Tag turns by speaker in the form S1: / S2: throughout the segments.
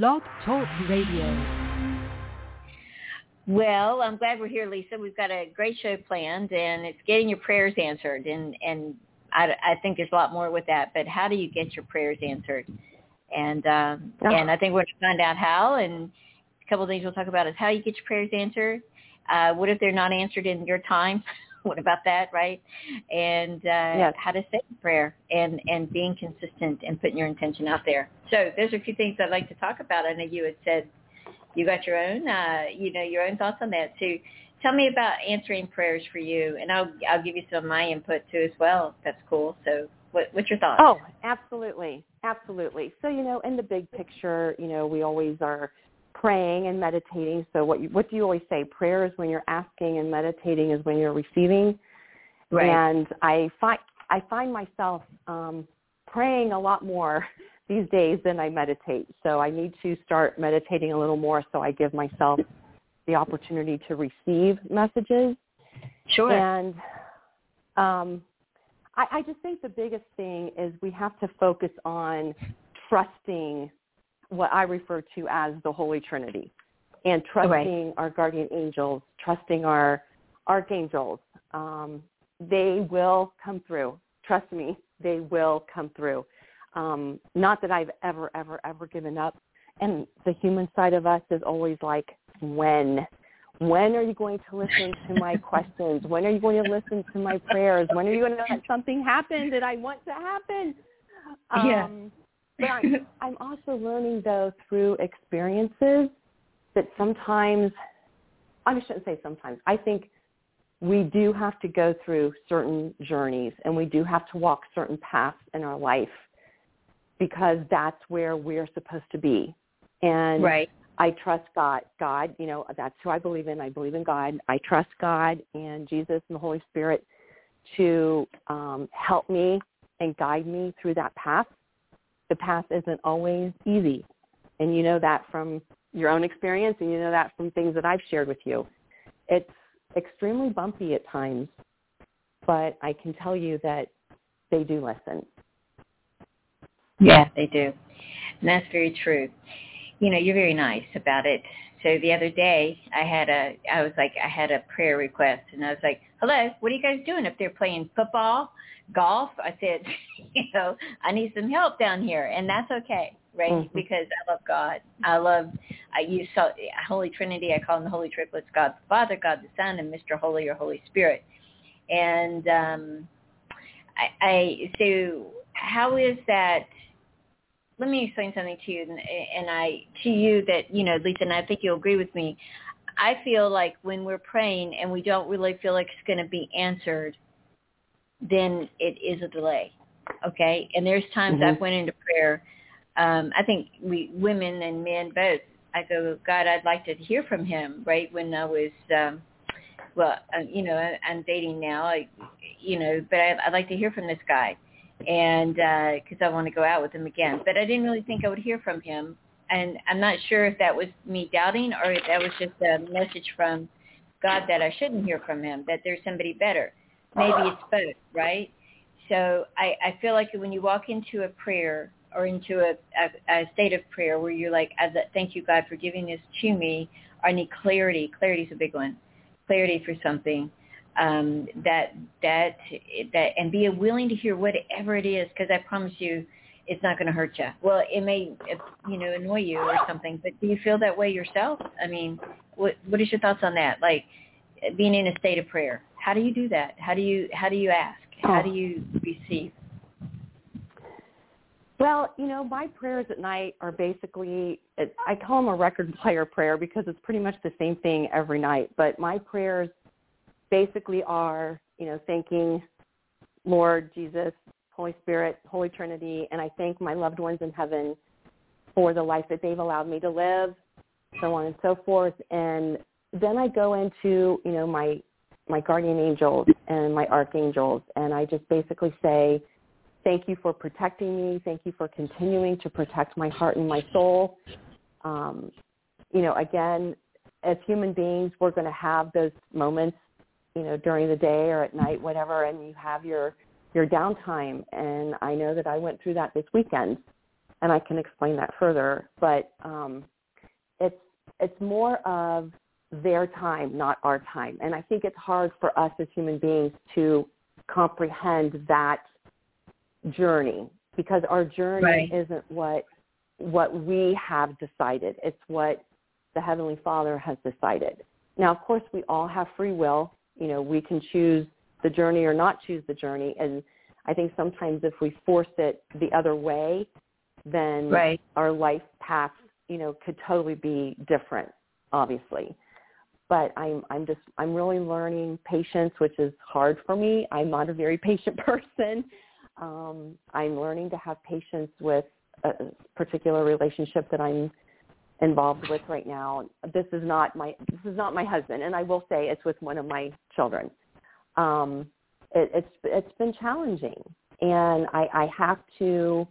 S1: Blog Talk Radio.
S2: Well, I'm glad we're here, Lisa. We've got a great show planned, and it's getting your prayers answered. And and I, I think there's a lot more with that. But how do you get your prayers answered? And um, oh. and I think we're going to find out how. And a couple of things we'll talk about is how you get your prayers answered. Uh, what if they're not answered in your time? what about that, right? And uh, yes. how to say prayer and and being consistent and putting your intention out there. So those are a few things I'd like to talk about. I know you had said you got your own, uh, you know, your own thoughts on that too. Tell me about answering prayers for you, and I'll I'll give you some of my input too as well. That's cool. So what, what's your thoughts?
S3: Oh, absolutely, absolutely. So you know, in the big picture, you know, we always are praying and meditating. So what you, what do you always say? Prayer is when you're asking, and meditating is when you're receiving.
S2: Right.
S3: And I find I find myself um, praying a lot more these days than I meditate. So I need to start meditating a little more so I give myself the opportunity to receive messages.
S2: Sure.
S3: And um, I, I just think the biggest thing is we have to focus on trusting what I refer to as the Holy Trinity and trusting right. our guardian angels, trusting our archangels. Um, they will come through. Trust me, they will come through. Um, not that I've ever, ever, ever given up. And the human side of us is always like, when? When are you going to listen to my questions? When are you going to listen to my prayers? When are you going to let something happen that I want to happen?
S2: Um, yeah
S3: but I'm, I'm also learning though through experiences that sometimes, I shouldn't say sometimes, I think we do have to go through certain journeys and we do have to walk certain paths in our life because that's where we're supposed to be. And
S2: right.
S3: I trust God. God, you know, that's who I believe in. I believe in God. I trust God and Jesus and the Holy Spirit to um, help me and guide me through that path the path isn't always easy. And you know that from your own experience and you know that from things that I've shared with you. It's extremely bumpy at times, but I can tell you that they do listen.
S2: Yeah, they do. And that's very true. You know, you're very nice about it. So the other day I had a I was like I had a prayer request and I was like, Hello, what are you guys doing up there playing football? golf, I said, you know, I need some help down here, and that's okay, right? Mm-hmm. Because I love God. I love. I use so, Holy Trinity. I call them the Holy Triplets: God the Father, God the Son, and Mr. Holy or Holy Spirit. And um, I, I so how is that? Let me explain something to you, and, and I to you that you know, Lisa, and I think you'll agree with me. I feel like when we're praying and we don't really feel like it's going to be answered, then it is a delay. Okay, and there's times mm-hmm. I've went into prayer. Um, I think we women and men both. I go, God, I'd like to hear from Him. Right when I was, um, well, uh, you know, I, I'm dating now. I, you know, but I, I'd like to hear from this guy, and because uh, I want to go out with him again. But I didn't really think I would hear from him, and I'm not sure if that was me doubting or if that was just a message from God that I shouldn't hear from him. That there's somebody better maybe it's both, right? So I, I feel like when you walk into a prayer or into a, a, a state of prayer where you're like, thank you, God, for giving this to me, I need clarity. Clarity is a big one. Clarity for something. Um, that that that and be willing to hear whatever it is because I promise you it's not going to hurt you. Well, it may you know annoy you or something, but do you feel that way yourself? I mean, what what is your thoughts on that? Like being in a state of prayer. How do you do that? How do you how do you ask? How do you receive?
S3: Well, you know, my prayers at night are basically I call them a record player prayer because it's pretty much the same thing every night. But my prayers basically are, you know, thanking Lord Jesus, Holy Spirit, Holy Trinity, and I thank my loved ones in heaven for the life that they've allowed me to live, so on and so forth. And then I go into, you know, my my guardian angels and my archangels, and I just basically say, thank you for protecting me. Thank you for continuing to protect my heart and my soul. Um, you know, again, as human beings, we're going to have those moments, you know, during the day or at night, whatever, and you have your your downtime. And I know that I went through that this weekend. and I can explain that further. But um, it's it's more of their time, not our time. And I think it's hard for us as human beings to comprehend that journey because our journey
S2: Right.
S3: isn't what what we have decided. It's what the Heavenly Father has decided. Now, of course, we all have free will. You know, we can choose the journey or not choose the journey. And I think sometimes if we force it the other way, then
S2: Right.
S3: our life path, you know, could totally be different, obviously. But I'm I'm just I'm really learning patience, which is hard for me. I'm not a very patient person. Um, I'm learning to have patience with a particular relationship that I'm involved with right now. This is not my this is not my husband, and I will say it's with one of my children. Um, it, it's it's been challenging, and I, I have to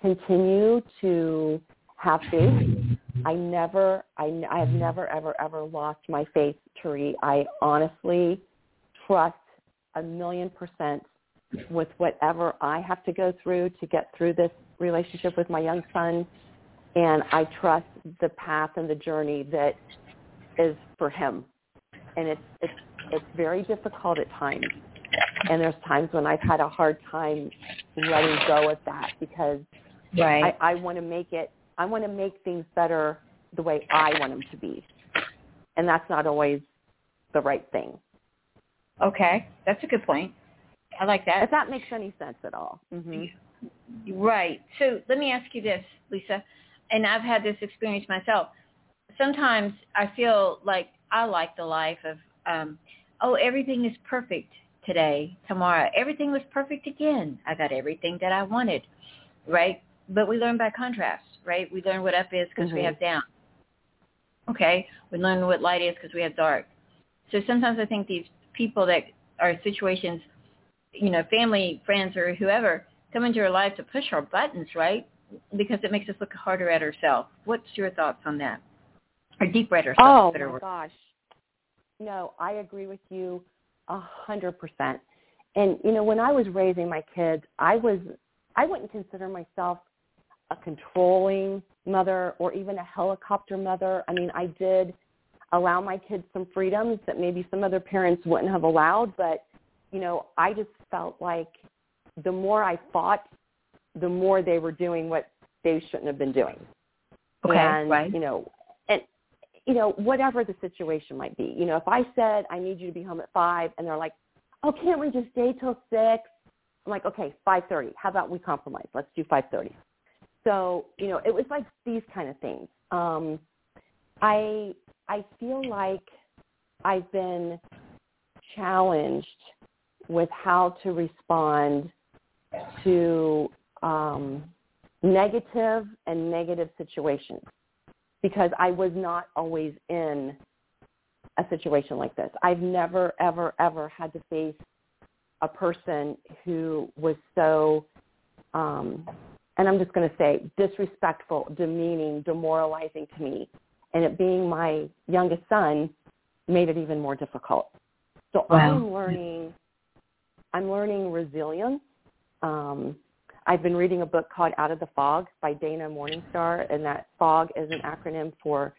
S3: continue to have faith. I never, I, I have never, ever, ever lost my faith, Tari. I honestly trust a million percent with whatever I have to go through to get through this relationship with my young son. And I trust the path and the journey that is for him. And it's, it's, it's very difficult at times. And there's times when I've had a hard time letting go of that because
S2: Right.
S3: I, I want to make it. I want to make things better the way I want them to be, and that's not always the right thing.
S2: okay. That's a good point. I like that.
S3: If that makes any sense at all. hmm
S2: Right. So let me ask you this, Lisa, and I've had this experience myself. Sometimes I feel like I like the life of, um, oh, everything is perfect today, tomorrow. Everything was perfect again. I got everything that I wanted, right? But we learn by contrast, right? We learn what up is because we
S3: Mhm.
S2: have down. Okay. We learn what light is because we have dark. So sometimes I think these people that are situations, you know, family, friends, or whoever, come into our life to push our buttons, right? Because it makes us look harder at ourselves. What's your thoughts on that? Or deeper at ourselves.
S3: Oh my
S2: word.
S3: gosh. No, I agree with you a hundred percent. And you know, when I was raising my kids, I was I wouldn't consider myself a controlling mother or even a helicopter mother. I mean, I did allow my kids some freedoms that maybe some other parents wouldn't have allowed, but you know, I just felt like the more I fought, the more they were doing what they shouldn't have been doing.
S2: Okay,
S3: and
S2: right.
S3: you know and you know whatever the situation might be. You know if i said i need you to be home at five and they're like oh can't we just stay till six? I'm like okay five thirty. How about we compromise? Let's do five thirty. So you know it was like these kind of things. Um i i feel like i've been challenged with how to respond to um negative and negative situations because I was not always in a situation like this. I've never, ever, ever had to face a person who was so, um, and I'm just going to say, disrespectful, demeaning, demoralizing to me. And it being my youngest son made it even more difficult. So
S2: Wow.
S3: I'm learning, I'm learning resilience. Um, I've been reading a book called Out of the Fog by Dana Morningstar, and that fog is an acronym for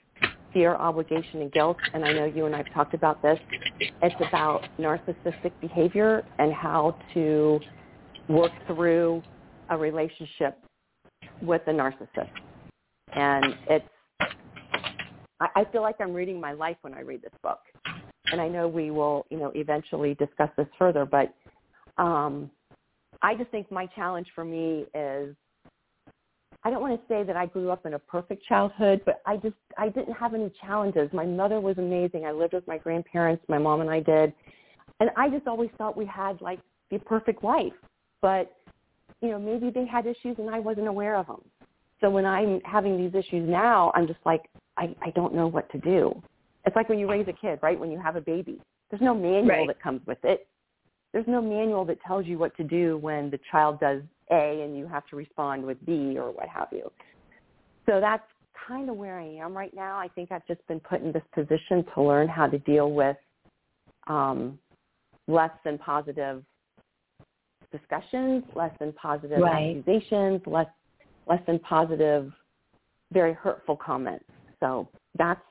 S3: fear, obligation, and guilt. And I know you and I've talked about this. It's about narcissistic behavior and how to work through a relationship with a narcissist. And it's, I, I feel like I'm reading my life when I read this book. And I know we will, you know, eventually discuss this further, but um, I just think my challenge for me is I don't want to say that I grew up in a perfect childhood, but I just I didn't have any challenges. My mother was amazing. I lived with my grandparents, my mom and I did. And I just always thought we had like the perfect life. But you know, maybe they had issues and I wasn't aware of them. So when I'm having these issues now, I'm just like I I don't know what to do. It's like when you raise a kid, right? When you have a baby. There's no manual
S2: Right.
S3: that comes with it there's no manual that tells you what to do when the child does A and you have to respond with B or what have you. So that's kind of where I am right now. I think I've just been put in this position to learn how to deal with um, less than positive discussions, less than positive
S2: Right.
S3: accusations, less less than positive, very hurtful comments. So that's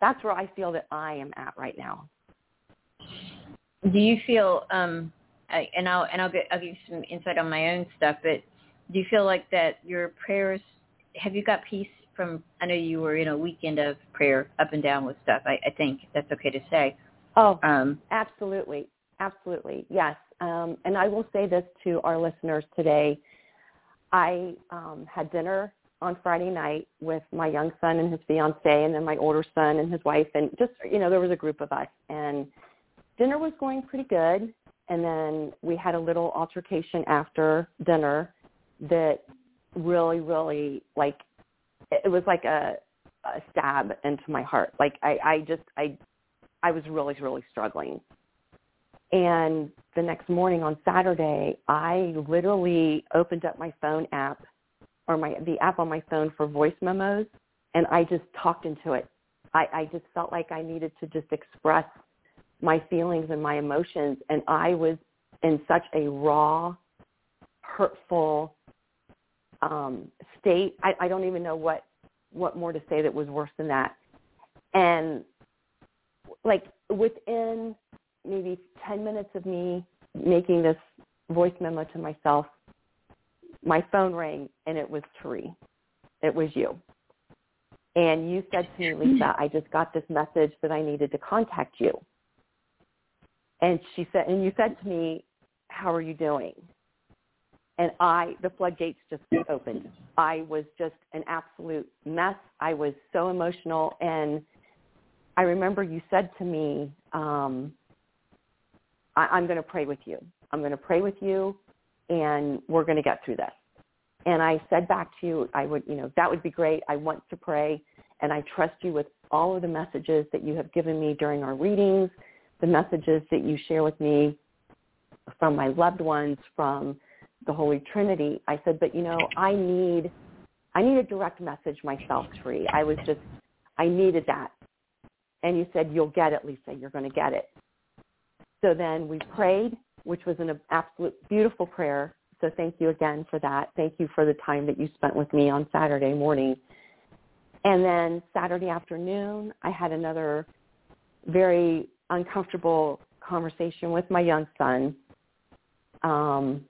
S3: that's where I feel that I am at right now.
S2: Do you feel um I, and I'll and I'll get I'll give you some insight on my own stuff, but do you feel like that your prayers have you got peace from I know you were in a weekend of prayer up and down with stuff. I, I think that's okay to say.
S3: Oh, um, absolutely, absolutely, yes. Um, and I will say this to our listeners today. I um, had dinner on Friday night with my young son and his fiance, and then my older son and his wife, and just you know there was a group of us, and dinner was going pretty good. And then we had a little altercation after dinner that really, really like it was like a, a stab into my heart. Like I, I just I I was really, really struggling. And the next morning on Saturday, I literally opened up my phone app or my the app on my phone for voice memos and I just talked into it. I, I just felt like I needed to just express my feelings and my emotions and I was in such a raw, hurtful um state. I, I don't even know what what more to say that was worse than that. And like within maybe 10 minutes of me making this voice memo to myself, my phone rang and it was Therese. It was you. And you said to me, Lisa, I just got this message that I needed to contact you. And she said, and you said to me, how are you doing? And I, the floodgates just opened. I was just an absolute mess. I was so emotional. And I remember you said to me, um, I, I'm going to pray with you. I'm going to pray with you and we're going to get through this. And I said back to you, I would, you know, that would be great. I want to pray and I trust you with all of the messages that you have given me during our readings, the messages that you share with me from my loved ones, from the Holy Trinity. I said, but you know, I need, I need a direct message myself, Tree. I was just, I needed that. And you said, you'll get it, Lisa. You're going to get it. So then we prayed, which was an absolute beautiful prayer. So thank you again for that. Thank you for the time that you spent with me on Saturday morning. And then Saturday afternoon, I had another very uncomfortable conversation with my young son. Um,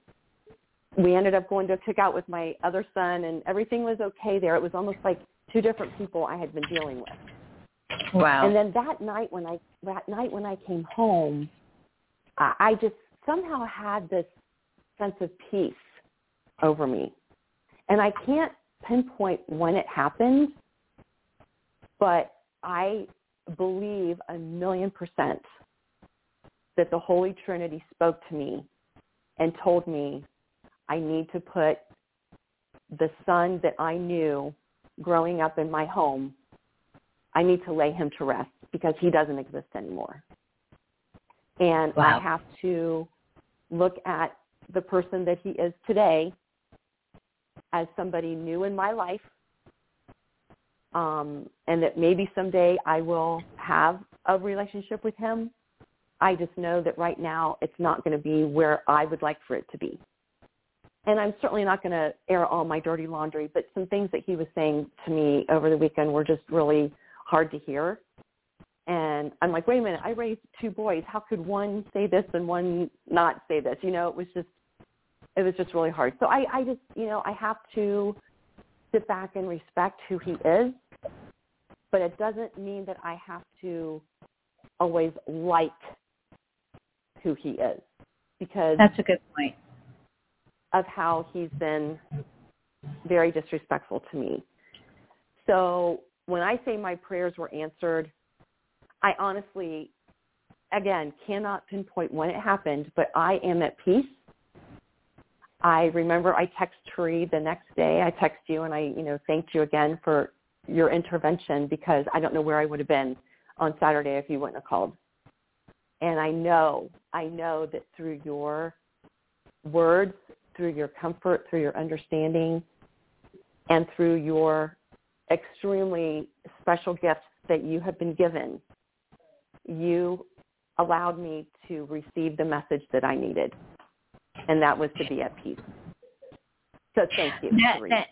S3: we ended up going to a cookout with my other son, and everything was okay there. It was almost like two different people I had been dealing with.
S2: Wow.
S3: And then that night when I that night when I came home, I, I just somehow had this sense of peace over me, and I can't pinpoint when it happened, but I believe a million percent that the Holy Trinity spoke to me and told me I need to put the son that I knew growing up in my home, I need to lay him to rest because he doesn't exist anymore. And
S2: wow.
S3: I have to look at the person that he is today as somebody new in my life um, and that maybe someday I will have a relationship with him. I just know that right now it's not going to be where I would like for it to be and I'm certainly not going to air all my dirty laundry, but some things that he was saying to me over the weekend were just really hard to hear. And I'm like, wait a minute, I raised two boys. How could one say this and one not say this? You know, it was just, it was just really hard. So I, I just, you know, I have to sit back and respect who he is, but it doesn't mean that I have to always like who he is because
S2: that's a good point
S3: of how he's been very disrespectful to me. So when I say my prayers were answered, I honestly, again, cannot pinpoint when it happened, but I am at peace. I remember I text Tree the next day. I text you and I, you know, thanked you again for your intervention because I don't know where I would have been on Saturday if you wouldn't have called. And I know, I know that through your words through your comfort, through your understanding, and through your extremely special gifts that you have been given, you allowed me to receive the message that I needed, and that was to be at peace. So thank you.
S2: That, that,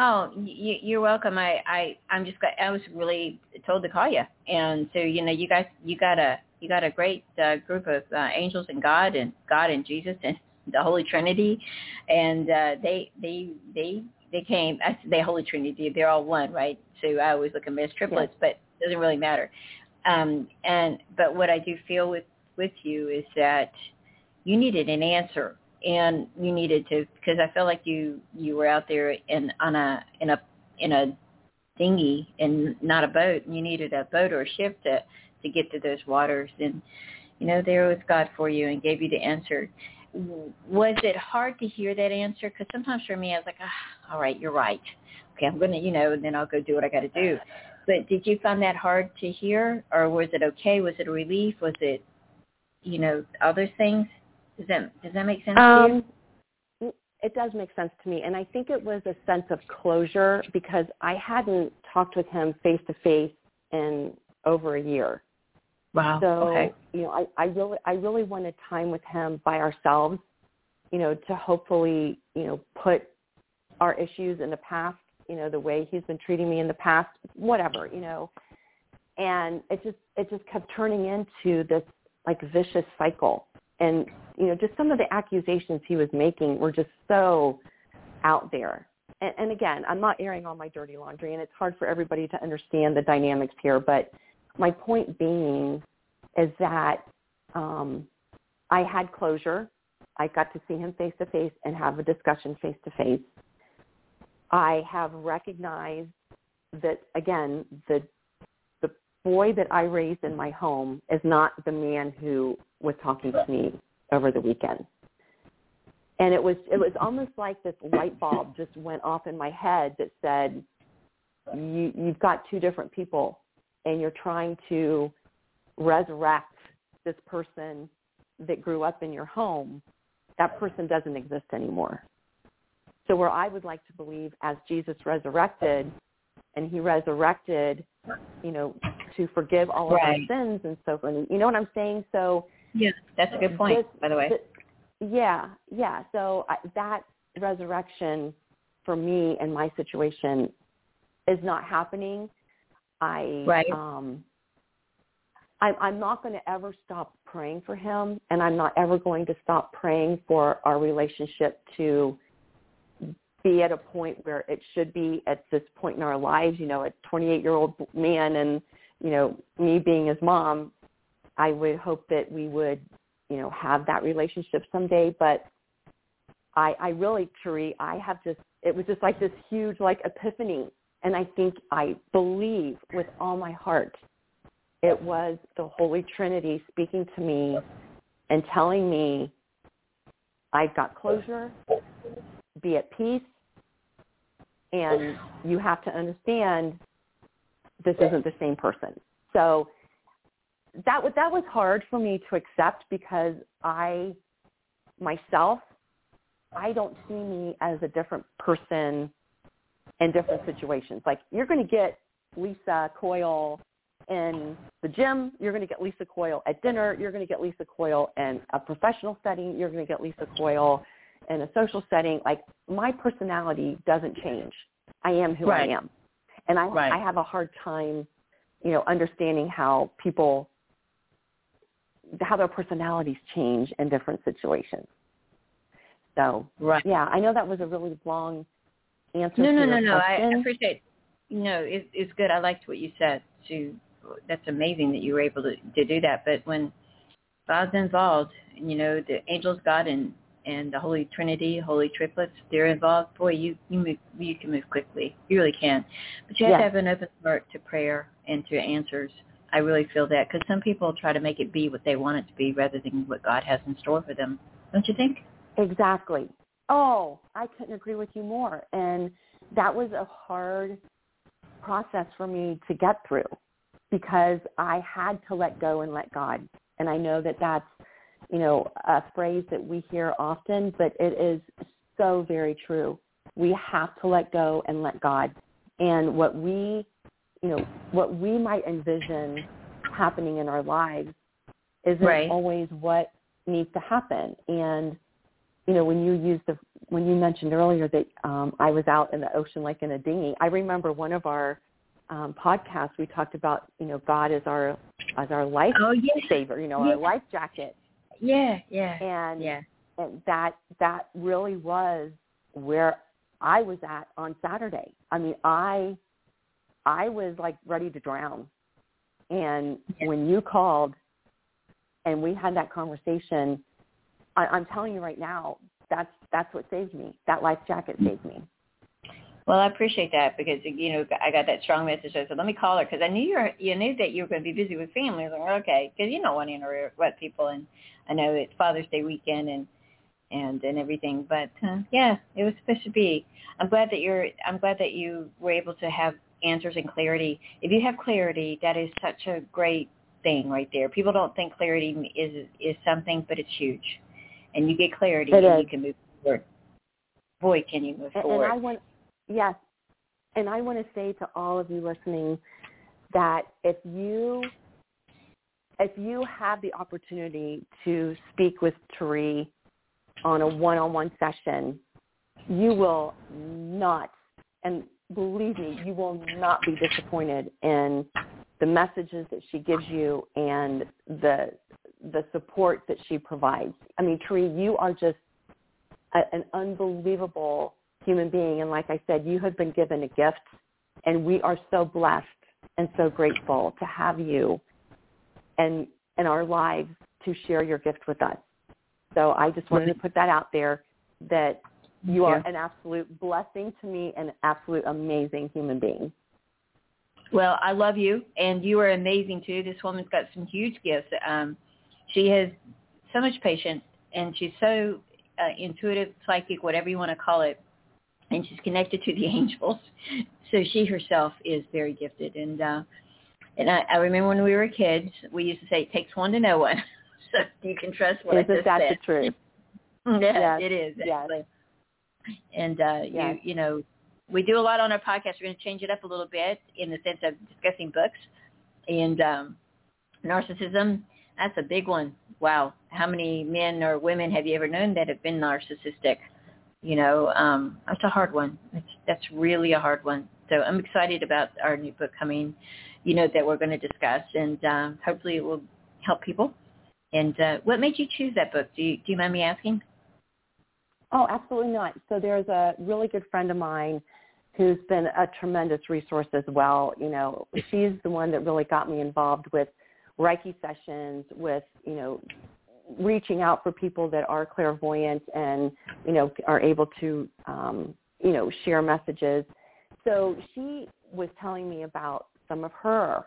S2: Oh, you, you're welcome. I, I, I'm just, got, I was really told to call you, and so you know, you guys, you got a, you got a great uh, group of uh, angels and God and God and Jesus and the Holy Trinity, and uh, they, they, they, they came. I the Holy Trinity. They're all one, right? So I always look at them as triplets, yeah. but it doesn't really matter. Um, and but what I do feel with with you is that you needed an answer and you needed to because I felt like you you were out there in on a in a in a dinghy and not a boat. And you needed a boat or a ship to to get to those waters, and you know there was God for you and gave you the answer. Was it hard to hear that answer? Because sometimes for me, I was like, ah, all right, you're right. Okay, I'm gonna, you know, and then I'll go do what I got to do. But did you find that hard to hear, or was it okay? Was it a relief? Was it, you know, other things? Does that does that make sense um, to
S3: you? It does make sense to me, and I think it was a sense of closure because I hadn't talked with him face to face in over a year.
S2: Wow.
S3: So
S2: okay.
S3: you know, I, I really I really wanted time with him by ourselves, you know, to hopefully you know put our issues in the past, you know, the way he's been treating me in the past, whatever, you know, and it just it just kept turning into this like vicious cycle and you know just some of the accusations he was making were just so out there. And, and again i'm not airing all my dirty laundry and it's hard for everybody to understand the dynamics here but my point being is that um, i had closure. I got to see him face to face and have a discussion face to face i have recognized that again the the boy that i raised in my home is not the man who was talking to me over the weekend. And it was it was almost like this light bulb just went off in my head that said, you, you've got two different people, and you're trying to resurrect this person that grew up in your home. That person doesn't exist anymore. So where I would like to believe, as Jesus resurrected, and he resurrected, you know, to forgive all of right. our sins and so forth. You know what I'm saying? So
S2: yeah, that's a good point, this, by the way.
S3: This, yeah, yeah. So I, that resurrection for me and my situation is not happening. I
S2: right.
S3: um I'm I'm not going to ever stop praying for him and I'm not ever going to stop praying for our relationship to be at a point where it should be at this point in our lives, you know, a 28 year old man and, you know, me being his mom, I would hope that we would, you know, have that relationship someday. But I, I really, Cherie, I have just, it was just like this huge like epiphany. And I think I believe with all my heart it was the Holy Trinity speaking to me and telling me I've got closure, be at peace, and you have to understand this isn't the same person. So that was that was hard for me to accept because I myself I don't see me as a different person in different situations. Like you're going to get Lisa Coyle in the gym, you're going to get Lisa Coyle at dinner, you're going to get Lisa Coyle in a professional setting, you're going to get Lisa Coyle in a social setting. Like my personality doesn't change. I am who
S2: right.
S3: I am. And I
S2: right.
S3: I have a hard time, you know, understanding how people how their personalities change in different situations. So,
S2: right.
S3: yeah, I know that was a really long answer.
S2: No,
S3: no,
S2: no,
S3: no.
S2: I appreciate. You know, it, it's good. I liked what you said. To that's amazing that you were able to to do that. But when God's involved, you know, the angels, God, and and the Holy Trinity, Holy Triplets, they're involved. Boy, you you move, you can move quickly. You really can. But you have
S3: yeah.
S2: to have an open heart to prayer and to answers I really feel that because some people try to make it be what they want it to be rather than what God has in store for them. Don't you think?
S3: Exactly. Oh, I couldn't agree with you more. And that was a hard process for me to get through because I had to let go and let God. And I know that that's, you know, a phrase that we hear often, but it is so very true. We have to let go and let God. And what we you know, what we might envision happening in our lives isn't
S2: right.
S3: always what needs to happen. And you know, when you used the when you mentioned earlier that um, I was out in the ocean like in a dinghy, I remember one of our um, podcasts we talked about, you know, God is our as our life
S2: oh, yeah.
S3: saver, you know,
S2: yeah.
S3: our life jacket.
S2: Yeah, yeah,
S3: and
S2: yeah.
S3: and that that really was where I was at on Saturday. I mean, I I was like ready to drown. And when you called and we had that conversation, I, I'm telling you right now, that's that's what saved me. That life jacket saved me.
S2: Well, I appreciate that because you know I got that strong message. I said, let me call her because I knew you you knew that you were going to be busy with family. I was like, okay, because you don't want to interrupt people, and I know it's Father's Day weekend and and and everything. But uh, yeah, it was supposed to be. I'm glad that you're. I'm glad that you were able to have answers and clarity. If you have clarity, that is such a great thing right there. People don't think clarity is is something, but it's huge. And you get clarity,
S3: It
S2: and
S3: is.
S2: you can move forward. Boy, can you move
S3: And,
S2: forward.
S3: and I want, yes, and I want to say to all of you listening that if you if you have the opportunity to speak with Tari on a one-on-one session, you will not, and believe me, you will not be disappointed in the messages that she gives you and the the support that she provides. I mean, Tari, you are just a, an unbelievable human being, and like I said, you have been given a gift, and we are so blessed and so grateful to have you and in our lives to share your gift with us. So I just wanted to put that out there that you are an absolute blessing to me and an absolute amazing human being.
S2: Well, I love you, and you are amazing too. This woman's got some huge gifts. Um, she has so much patience, and she's so uh, intuitive, psychic, whatever you want to call it, and she's connected to the angels. So she herself is very gifted, and uh, and I, I remember when we were kids, we used to say it takes one to know one. so you can trust what I
S3: Isn't
S2: just
S3: that
S2: said.
S3: the truth?
S2: Yeah,
S3: Yes,
S2: it is.
S3: yes.
S2: And uh,
S3: Yes.
S2: you you know, we do a lot on our podcast. We're going to change it up a little bit in the sense of discussing books and um, narcissism. That's a big one. Wow, how many men or women have you ever known that have been narcissistic? You know, um, that's a hard one. That's that's really a hard one. So I'm excited about our new book coming. You know that we're going to discuss, and um, hopefully it will help people. And uh, what made you choose that book? Do you do you mind me asking?
S3: Oh, absolutely not. So there's a really good friend of mine who's been a tremendous resource as well. You know, she's the one that really got me involved with Reiki sessions, with, you know, reaching out for people that are clairvoyant and, you know, are able to, um, you know, share messages. So she was telling me about some of her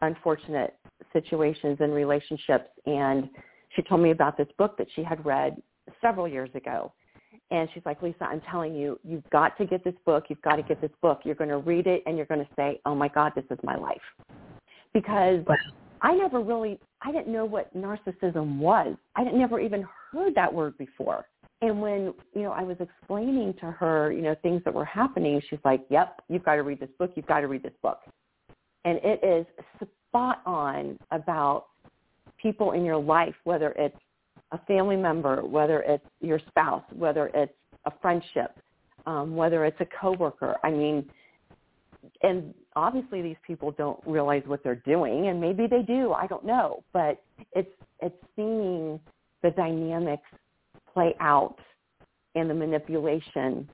S3: unfortunate situations and relationships and she told me about this book that she had read several years ago and she's like, Lisa, I'm telling you, you've got to get this book. You've got to get this book. You're going to read it and you're going to say, oh my God, this is my life. Because I never really, I didn't know what narcissism was. I didn't never even heard that word before. And when, you know, I was explaining to her, you know, things that were happening, she's like, yep, you've got to read this book. You've got to read this book. And it is spot on about people in your life, whether it's a family member, whether it's your spouse, whether it's a friendship, um, whether it's a coworker. I mean, and obviously these people don't realize what they're doing, and maybe they do. I don't know, but it's it's seeing the dynamics play out and the manipulation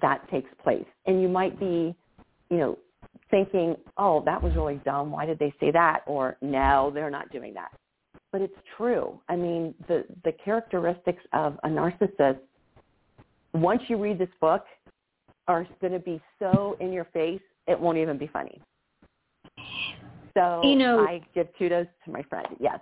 S3: that takes place. And you might be, you know, thinking, "Oh, that was really dumb. Why did they say that?" Or, "No, they're not doing that." But it's true. I mean, the the characteristics of a narcissist. Once you read this book, are going to be so in your face, it won't even be funny. So
S2: You know-
S3: I give kudos to my friend. Yes.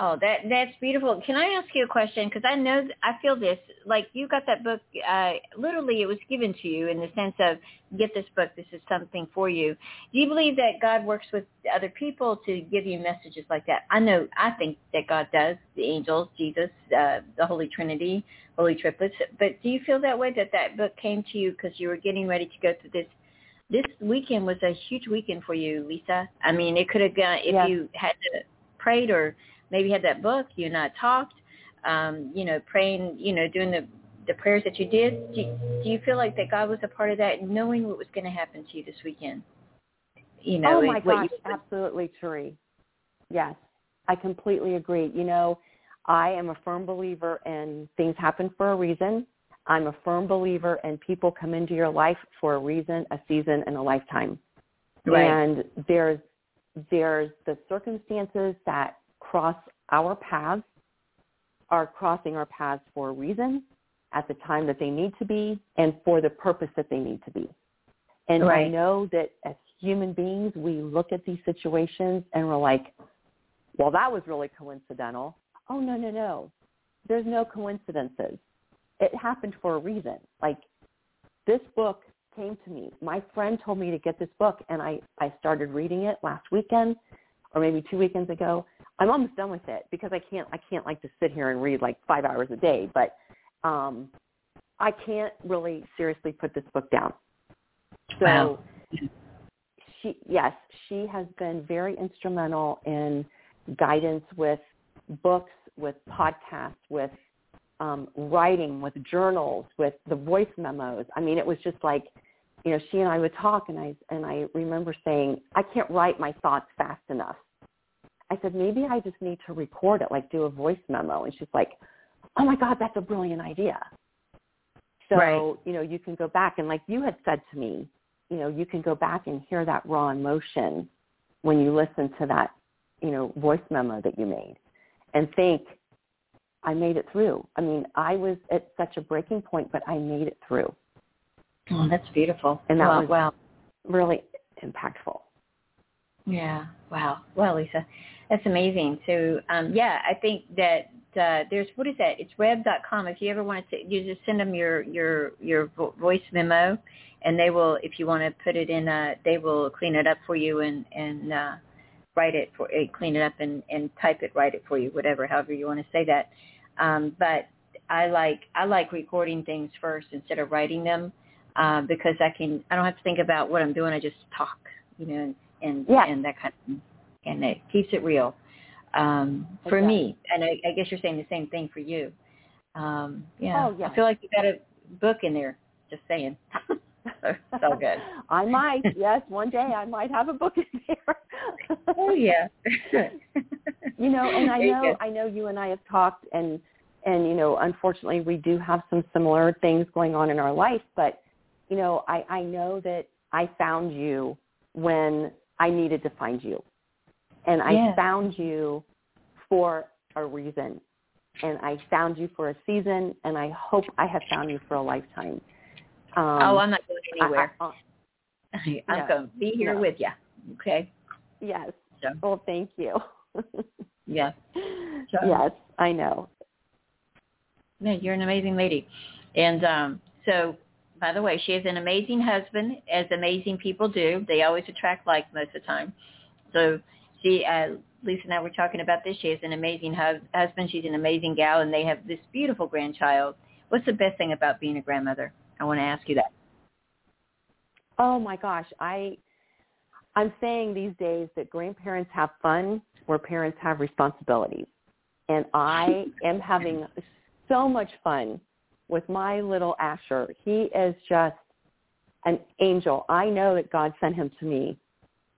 S2: Oh, that that's beautiful. Can I ask you a question? Because I know I feel this. Like you got that book. Uh, literally, it was given to you in the sense of get this book. This is something for you. Do you believe that God works with other people to give you messages like that? I know. I think that God does. The angels, Jesus, uh, the Holy Trinity, Holy Triplets. But do you feel that way? That that book came to you because you were getting ready to go through this this weekend was a huge weekend for you, Lisa. I mean, it could have gone if
S3: Yes.
S2: you had to prayed or maybe had that book, you and I talked. um, you know, praying, you know, doing the the prayers that you did, do you, do you feel like that God was a part of that, knowing what was going to happen to you this weekend? You know,
S3: oh my
S2: what
S3: gosh,
S2: you,
S3: absolutely, Turi. Yes, I completely agree. You know, I am a firm believer in things happen for a reason. I'm a firm believer in people come into your life for a reason, a season, and a lifetime.
S2: Right.
S3: And there's there's the circumstances that cross our paths are crossing our paths for a reason at the time that they need to be and for the purpose that they need to be. And I know that as human beings, we look at these situations and we're like, well, that was really coincidental. Oh, no, no, no. There's no coincidences. It happened for a reason. Like this book came to me. My friend told me to get this book and I, I started reading it last weekend or maybe two weekends ago. I'm almost done with it because I can't I can't like to sit here and read like five hours a day, but um I can't really seriously put this book down. So
S2: Wow.
S3: she yes, she has been very instrumental in guidance with books, with podcasts, with um, writing, with journals, with the voice memos. I mean, it was just like, you know, she and I would talk, and I and I remember saying, I can't write my thoughts fast enough. I said maybe I just need to record it, like do a voice memo. And she's like, Oh my God, that's a brilliant idea. So
S2: Right.
S3: you know, you can go back and like you had said to me, you know, you can go back and hear that raw emotion when you listen to that, you know, voice memo that you made and think, I made it through. I mean, I was at such a breaking point, but I made it through.
S2: Oh, that's beautiful.
S3: And that
S2: wow,
S3: was-
S2: wow.
S3: Really impactful.
S2: Yeah. Wow. Well, Lisa, that's amazing. So, um, yeah, I think that uh, there's what is that? It's Rev.com. If you ever want to, you just send them your your your voice memo, and they will, if you want to put it in, uh, they will clean it up for you and and uh, write it for, uh, clean it up and and type it, write it for you, whatever, however you want to say that. Um, but I like I like recording things first instead of writing them uh, because I can I don't have to think about what I'm doing. I just talk, you know, and
S3: Yeah.
S2: and that kind of thing. And it keeps it real um, for
S3: Exactly.
S2: me. And I, I guess you're saying the same thing for you. Um, yeah.
S3: Oh, yeah.
S2: I feel like you got a book in there. Just saying. so good.
S3: I might. Yes, one day I might have a book in there.
S2: Oh yeah.
S3: you know, and I know. I know you and I have talked and and you know, unfortunately we do have some similar things going on in our life, but you know, I I know that I found you when I needed to find you. And I
S2: Yeah.
S3: found you for a reason. And I found you for a season and I hope I have found you for a lifetime. Um,
S2: oh, I'm not going anywhere.
S3: I-
S2: am
S3: No.
S2: going to be here
S3: No.
S2: with you. Okay.
S3: yes.
S2: So
S3: Well, thank you.
S2: yes. So-
S3: yes, I know.
S2: Yeah, you're an amazing lady. And um, so, by the way, she has an amazing husband, as amazing people do. They always attract like most of the time. So she, uh, Lisa and I were talking about this. She has an amazing hus- husband. She's an amazing gal, and they have this beautiful grandchild. What's the best thing about being a grandmother? I want to ask you that.
S3: Oh my gosh, I I'm saying these days that grandparents have fun where parents have responsibilities. And I am having so much fun with my little Asher. He is just an angel. I know that God sent him to me.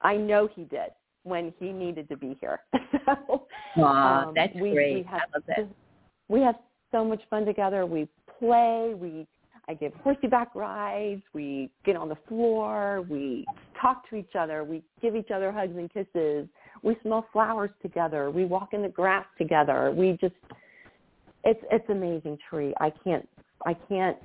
S3: I know he did when he needed to be here. so um,
S2: that's
S3: we,
S2: great.
S3: We have,
S2: I love that.
S3: we have so much fun together. We play. We I give horseback rides. We get on the floor. We talk to each other. We give each other hugs and kisses. We smell flowers together. We walk in the grass together. We just it's it's amazing tree. I can't I can't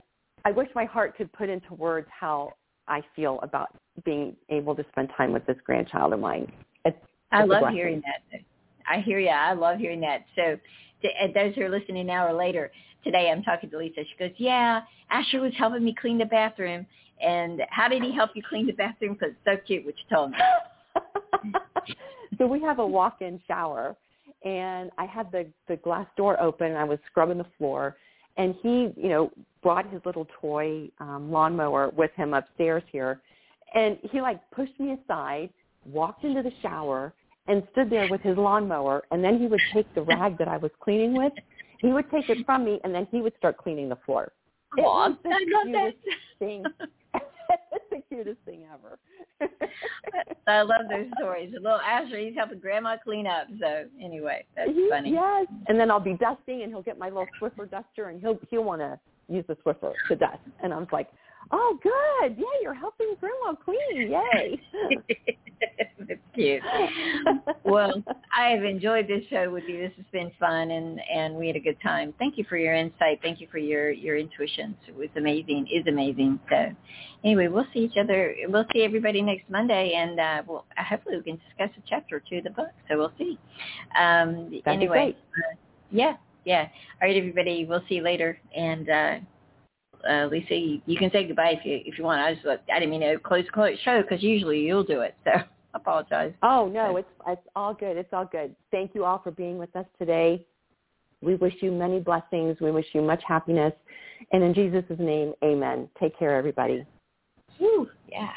S3: I wish my heart could put into words how I feel about being able to spend time with this grandchild of mine. It's,
S2: I
S3: it's
S2: love hearing that. I hear you. I love hearing that. So, to, and those who are listening now or later, today I'm talking to Lisa. She goes, "Yeah, Asher was helping me clean the bathroom, and how did he help you clean the bathroom? Because it's so cute what you told me."
S3: so we have a walk-in shower, and I had the the glass door open, and I was scrubbing the floor, and he, you know, brought his little toy um, lawnmower with him upstairs here, and he like pushed me aside, walked into the shower, and stood there with his lawnmower, and then he would take the rag that I was cleaning with, he would take it from me, and then he would start cleaning the floor. It the
S2: I love that.
S3: cutest thing. it's the cutest thing ever.
S2: I love those stories. A little Asher, he's helping Grandma clean up. So anyway, that's
S3: He-
S2: funny.
S3: Yes, and then I'll be dusting, and he'll get my little Swiffer duster, and he'll he'll want to use the Swiffer to dust, and I'm like, "Oh, good, yeah, you're helping Grandma clean, yay!"
S2: that's cute. Well, I have enjoyed this show with you. This has been fun, and and we had a good time. Thank you for your insight. Thank you for your your intuitions. It was amazing. Is amazing. So, anyway, we'll see each other. We'll see everybody next Monday, and uh, we'll hopefully we can discuss a chapter or two of the book. So we'll see. Um,
S3: That'd
S2: anyway,
S3: be great.
S2: uh, yeah, yeah. All right, everybody. We'll see you later, and. uh uh, Lisa, you, you can say goodbye if you if you want. I just I didn't mean to close close show because usually you'll do it. So I apologize.
S3: Oh no, it's it's all good. It's all good. Thank you all for being with us today. We wish you many blessings. We wish you much happiness. And in Jesus' name, amen. Take care, everybody.
S2: Whew, yeah.